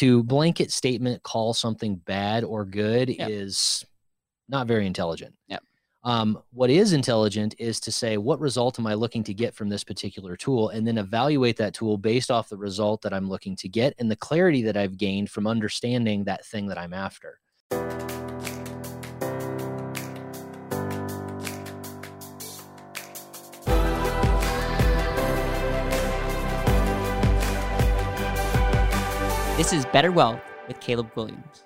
to blanket statement call something bad or good Yep. is not very intelligent. Yep. Um, what is intelligent is to say, what result am I looking to get from this particular tool? And then evaluate that tool based off the result that I'm looking to get and the clarity that I've gained from understanding that thing that I'm after. This is Better Wealth with Caleb Guilliams.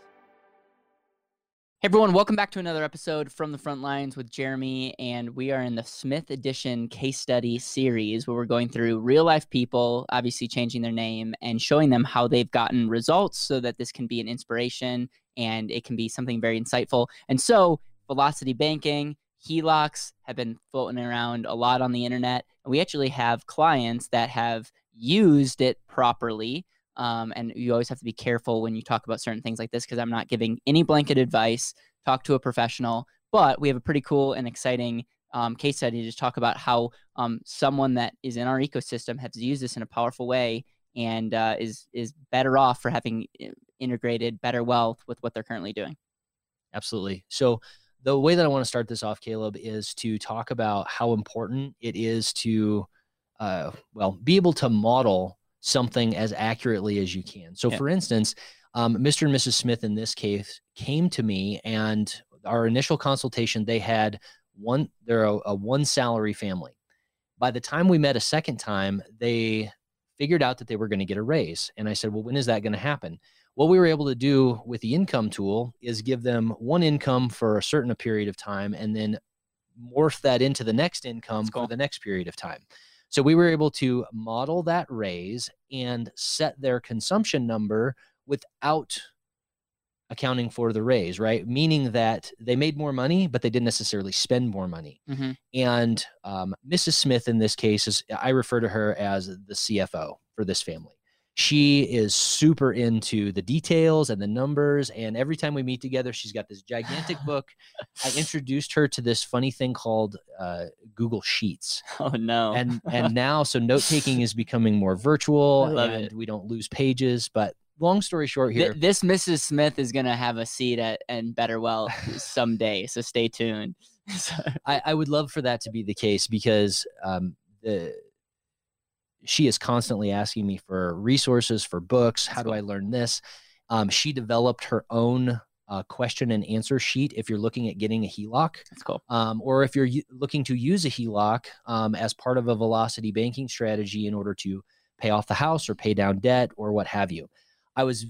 Hey everyone, welcome back to another episode from the front lines with Jeremy. And we are in the Smith Edition case study series where we're going through real life people, obviously changing their name and showing them how they've gotten results so that this can be an inspiration and it can be something very insightful. And so, velocity banking, HELOCs have been floating around a lot on the internet. And we actually have clients that have used it properly um, and you always have to be careful when you talk about certain things like this because I'm not giving any blanket advice. Talk to a professional. But we have a pretty cool and exciting um, case study to talk about how um, someone that is in our ecosystem has used this in a powerful way and uh, is is better off for having uh, integrated better wealth with what they're currently doing. Absolutely. So, the way that I want to start this off, Caleb, is to talk about how important it is to, uh, well, be able to model something as accurately as you can. So, Yeah. for instance, um, Mr. and Mrs. Smith in this case came to me, and our initial consultation, they had one, they're a, a one salary family. By the time we met a second time, they figured out that they were going to get a raise. And I said, Well, when is that going to happen? What we were able to do with the income tool is give them one income for a certain period of time and then morph that into the next income cool. for the next period of time. So we were able to model that raise and set their consumption number without accounting for the raise, right? Meaning that they made more money, but they didn't necessarily spend more money. Mm-hmm. And um, Mrs. Smith in this case is I refer to her as the CFO for this family. She is super into the details and the numbers. And every time we meet together, she's got this gigantic book. I introduced her to this funny thing called uh, Google Sheets. Oh no! And and now so note taking is becoming more virtual I love and it. we don't lose pages. But long story short Th- here, this Mrs. Smith is gonna have a seat at and Better Well someday, so stay tuned. I, I would love for that to be the case because um, the she is constantly asking me for resources for books. How do I learn this? Um, she developed her own uh, question and answer sheet. If you're looking at getting a HELOC, That's cool. um, or if you're u- looking to use a HELOC um, as part of a velocity banking strategy in order to pay off the house or pay down debt or what have you. I was,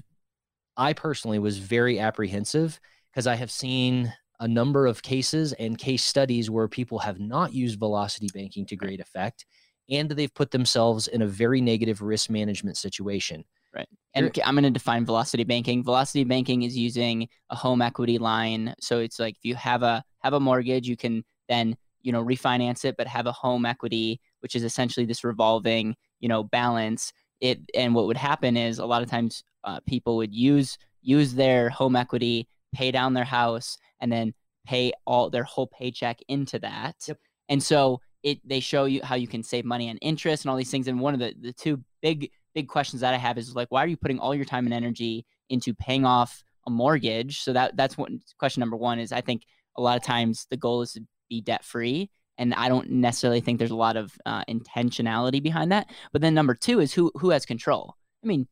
I personally was very apprehensive because I have seen a number of cases and case studies where people have not used velocity banking to great effect and they've put themselves in a very negative risk management situation. Right. And You're- I'm going to define velocity banking. Velocity banking is using a home equity line. So it's like if you have a have a mortgage, you can then you know refinance it, but have a home equity, which is essentially this revolving you know balance. It and what would happen is a lot of times uh, people would use use their home equity, pay down their house, and then pay all their whole paycheck into that. Yep. And so it they show you how you can save money on interest and all these things. And one of the the two big big questions that I have is like, why are you putting all your time and energy into paying off a mortgage? So that that's what question number one is. I think a lot of times the goal is to be debt free, and I don't necessarily think there's a lot of uh, intentionality behind that. But then number two is who who has control. I mean,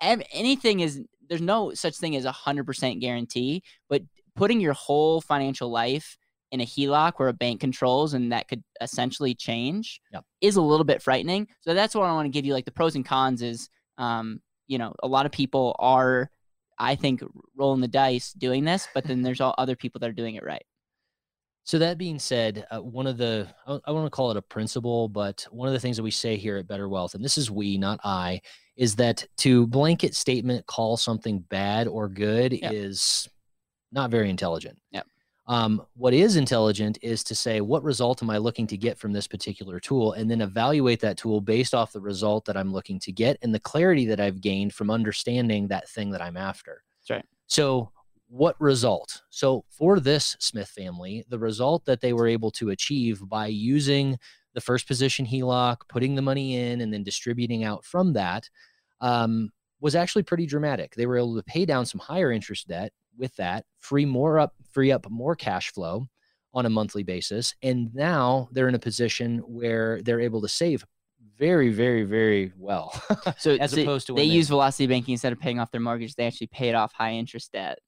anything is there's no such thing as a hundred percent guarantee, but putting your whole financial life in a HELOC where a bank controls and that could essentially change Yep. is a little bit frightening. So that's what I want to give you. Like the pros and cons is, um, you know, a lot of people are, I think, rolling the dice doing this, but then there's all other people that are doing it right. So that being said, uh, one of the I, I want to call it a principle, but one of the things that we say here at Better Wealth, and this is we, not I, is that to blanket statement call something bad or good Yep. is not very intelligent. Yep. Um, what is intelligent is to say what result am I looking to get from this particular tool, and then evaluate that tool based off the result that I'm looking to get and the clarity that I've gained from understanding that thing that I'm after. That's right. So what result? So for this Smith family, the result that they were able to achieve by using the first position HELOC, putting the money in, and then distributing out from that, um, was actually pretty dramatic. They were able to pay down some higher interest debt with that, free more up, free up more cash flow on a monthly basis. And now they're in a position where they're able to save very, very, very well. So as so opposed to they when use velocity banking instead of paying off their mortgage, they actually paid off high interest debt.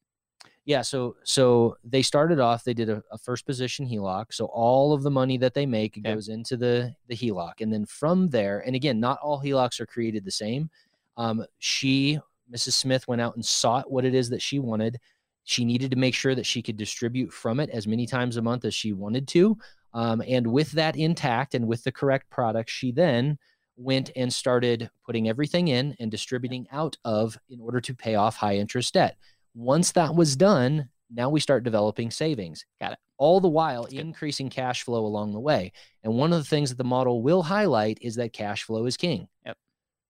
Yeah, so so they started off. They did a, a first position HELOC. So all of the money that they make Okay. goes into the the HELOC, and then from there, and again, not all HELOCs are created the same. Um, she, Mrs. Smith, went out and sought what it is that she wanted. She needed to make sure that she could distribute from it as many times a month as she wanted to. Um, and with that intact and with the correct product, she then went and started putting everything in and distributing out of in order to pay off high interest debt. Once that was done, now we start developing savings. Got it. All the while That's good. increasing cash flow along the way. And one of the things that the model will highlight is that cash flow is king. Yep.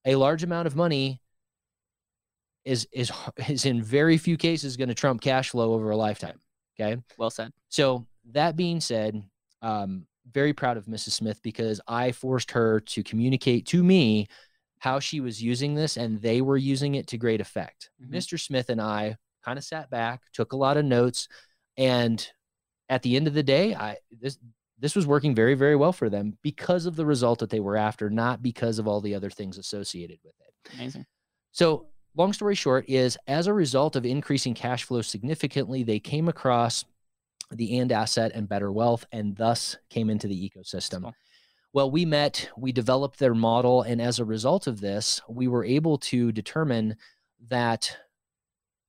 A large amount of money is is is in very few cases going to trump cash flow over a lifetime. Okay. Well said. So that being said, um, very proud of Mrs. Smith because I forced her to communicate to me how she was using this, and they were using it to great effect. Mhm. Mr. Smith and I kind of sat back, took a lot of notes, and at the end of the day, I this this was working very very well for them because of the result that they were after, not because of all the other things associated with it. Amazing. So, long story short, is as a result of increasing cash flow significantly, they came across the and asset and better wealth, and thus came into the ecosystem. cool. Well, we met, we developed their model, and as a result of this, we were able to determine that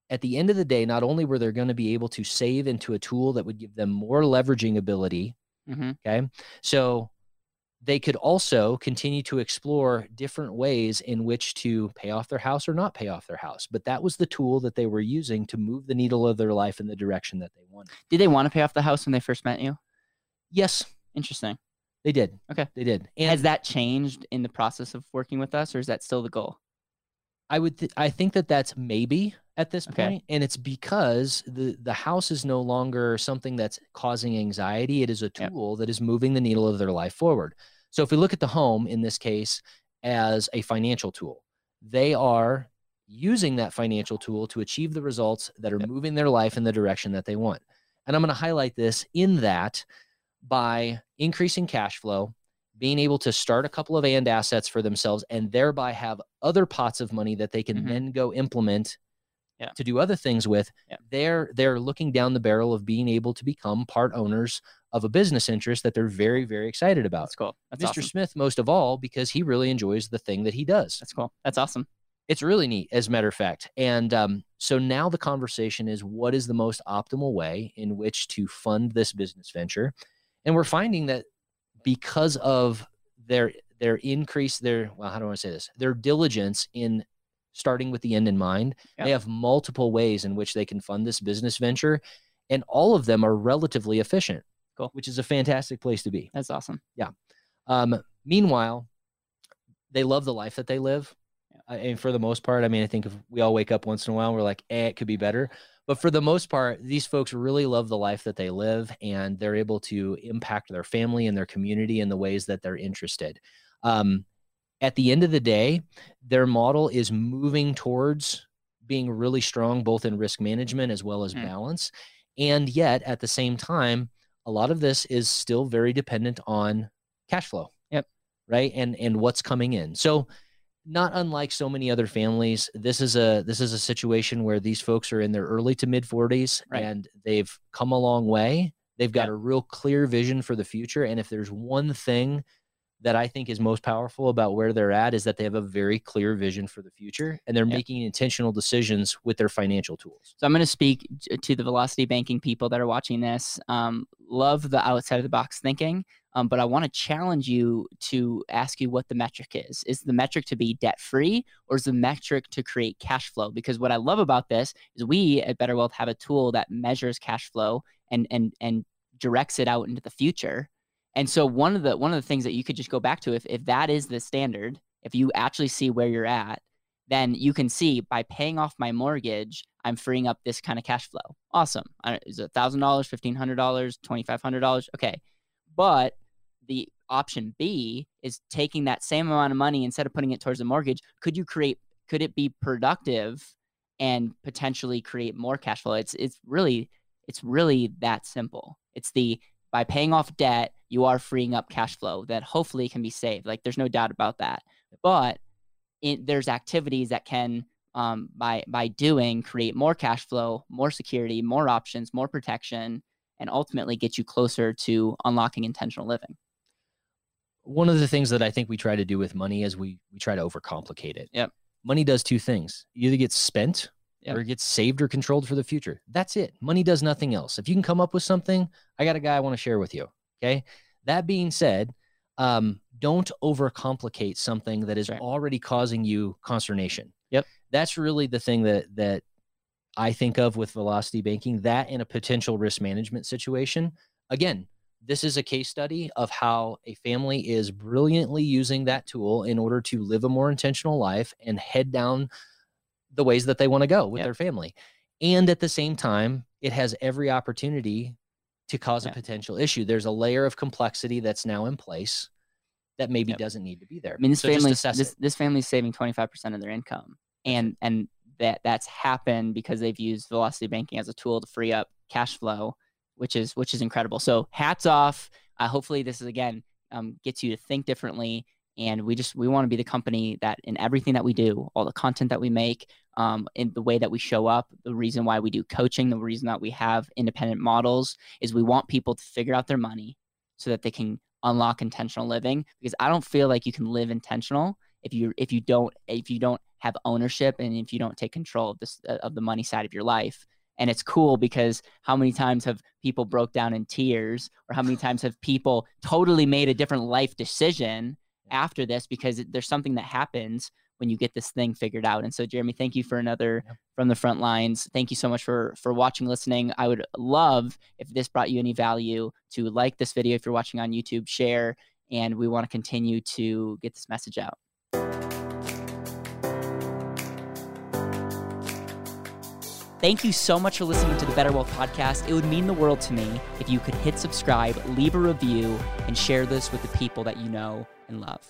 at the end of the day, not only were they going to be able to save into a tool that would give them more leveraging ability, hmm Okay. So they could also continue to explore different ways in which to pay off their house or not pay off their house. But that was the tool that they were using to move the needle of their life in the direction that they wanted. Did they want to pay off the house when they first met you? Yes, Interesting. they did. Okay. They did. And Has that changed in the process of working with us, or is that still the goal? I would th- I think that that's maybe at this Okay. point, and it's because the the house is no longer something that's causing anxiety. It is a Yep. tool that is moving the needle of their life forward. So if we look at the home in this case as a financial tool, they are using that financial tool to achieve the results that are moving their life in the direction that they want. And I'm going to highlight this in that by increasing cash flow, being able to start a couple of and assets for themselves and thereby have other pots of money that they can Mhm. then go implement Yeah. to do other things with Yeah. they're they're looking down the barrel of being able to become part owners of a business interest that they're very very excited about That's cool. That's mr awesome. smith most of all because he really enjoys the thing that he does That's cool. That's awesome. it's really neat as a matter of fact and um, so now the conversation is what is the most optimal way in which to fund this business venture and we're finding that because of their their increase their well how do i say this their diligence in starting with the end in mind they have multiple ways in which they can fund this business venture and all of them are relatively efficient Cool. which is a fantastic place to be That's awesome. Yeah. Um, meanwhile, they love the life that they live. Uh, and for the most part, I mean, I think if we all wake up once in a while, we're like, eh, it could be better. But for the most part, these folks really love the life that they live and they're able to impact their family and their community in the ways that they're interested. Um, at the end of the day, their model is moving towards being really strong, both in risk management as well as Mm. balance. And yet, at the same time, a lot of this is still very dependent on cash flow. Yep. Right. And and what's coming in. So not unlike so many other families, this is a this is a situation where these folks are in their early to mid 40s Right. and they've come a long way. They've got Yep. a real clear vision for the future. And if there's one thing that I think is most powerful about where they're at is that they have a very clear vision for the future and they're making intentional decisions with their financial tools. So I'm going to speak to the velocity banking people that are watching this. Um, love the outside of the box thinking, um, but I want to challenge you to ask you what the metric is. Is the metric to be debt free, or is the metric to create cash flow? Because what I love about this is we at Better Wealth have a tool that measures cash flow and and and directs it out into the future. And so one of the one of the things that you could just go back to if if that is the standard, if you actually see where you're at, then you can see by paying off my mortgage, I'm freeing up this kind of cash flow. Awesome. Is it thousand dollars, fifteen hundred dollars, twenty five hundred dollars? Okay, but the option B is taking that same amount of money instead of putting it towards the mortgage. Could you create could it be productive and potentially create more cash flow? It's it's really it's really that simple. It's the by paying off debt, you are freeing up cash flow that hopefully can be saved. Like there's no doubt about that. But it, there's activities that can um, by by doing create more cash flow, more security, more options, more protection, and ultimately get you closer to unlocking intentional living. One of the things that I think we try to do with money is we we try to overcomplicate it. Yep. Money does two things. You either gets spent Yep. or it gets saved or controlled for the future. That's it. Money does nothing else. If you can come up with something, I got a guy I want to share with you. Okay. That being said, um, don't overcomplicate something that is Right. already causing you consternation. Yep. That's really the thing that that I think of with velocity banking. That in a potential risk management situation. Again, this is a case study of how a family is brilliantly using that tool in order to live a more intentional life and head down the ways that they want to go with Yep. their family. And at the same time, it has every opportunity to cause Yeah. a potential issue. There's a layer of complexity that's now in place that maybe Yep. doesn't need to be there. I mean, this So family this this family's saving 25% of their income. And and that that's happened because they've used velocity banking as a tool to free up cash flow, which is which is incredible. So hats off. Uh, hopefully this is again um, gets you to think differently and we just we want to be the company that in everything that we do all the content that we make um, in the way that we show up. The reason why we do coaching the reason that we have independent models is we want people to figure out their money so that they can unlock intentional living. Because i don't feel like you can live intentional if you if you don't if you don't have ownership and if you don't take control of this uh, of the money side of your life. And it's cool because how many times have people broke down in tears or how many times have people totally made a different life decision after this because there's something that happens when you get this thing figured out and so jeremy thank you for another Yeah. from the front lines thank you so much for for watching listening i would love if this brought you any value to like this video if you're watching on youtube share and we want to continue to get this message out Thank you so much for listening to the Better Wealth Podcast. It would mean the world to me if you could hit subscribe, leave a review, and share this with the people that you know and love.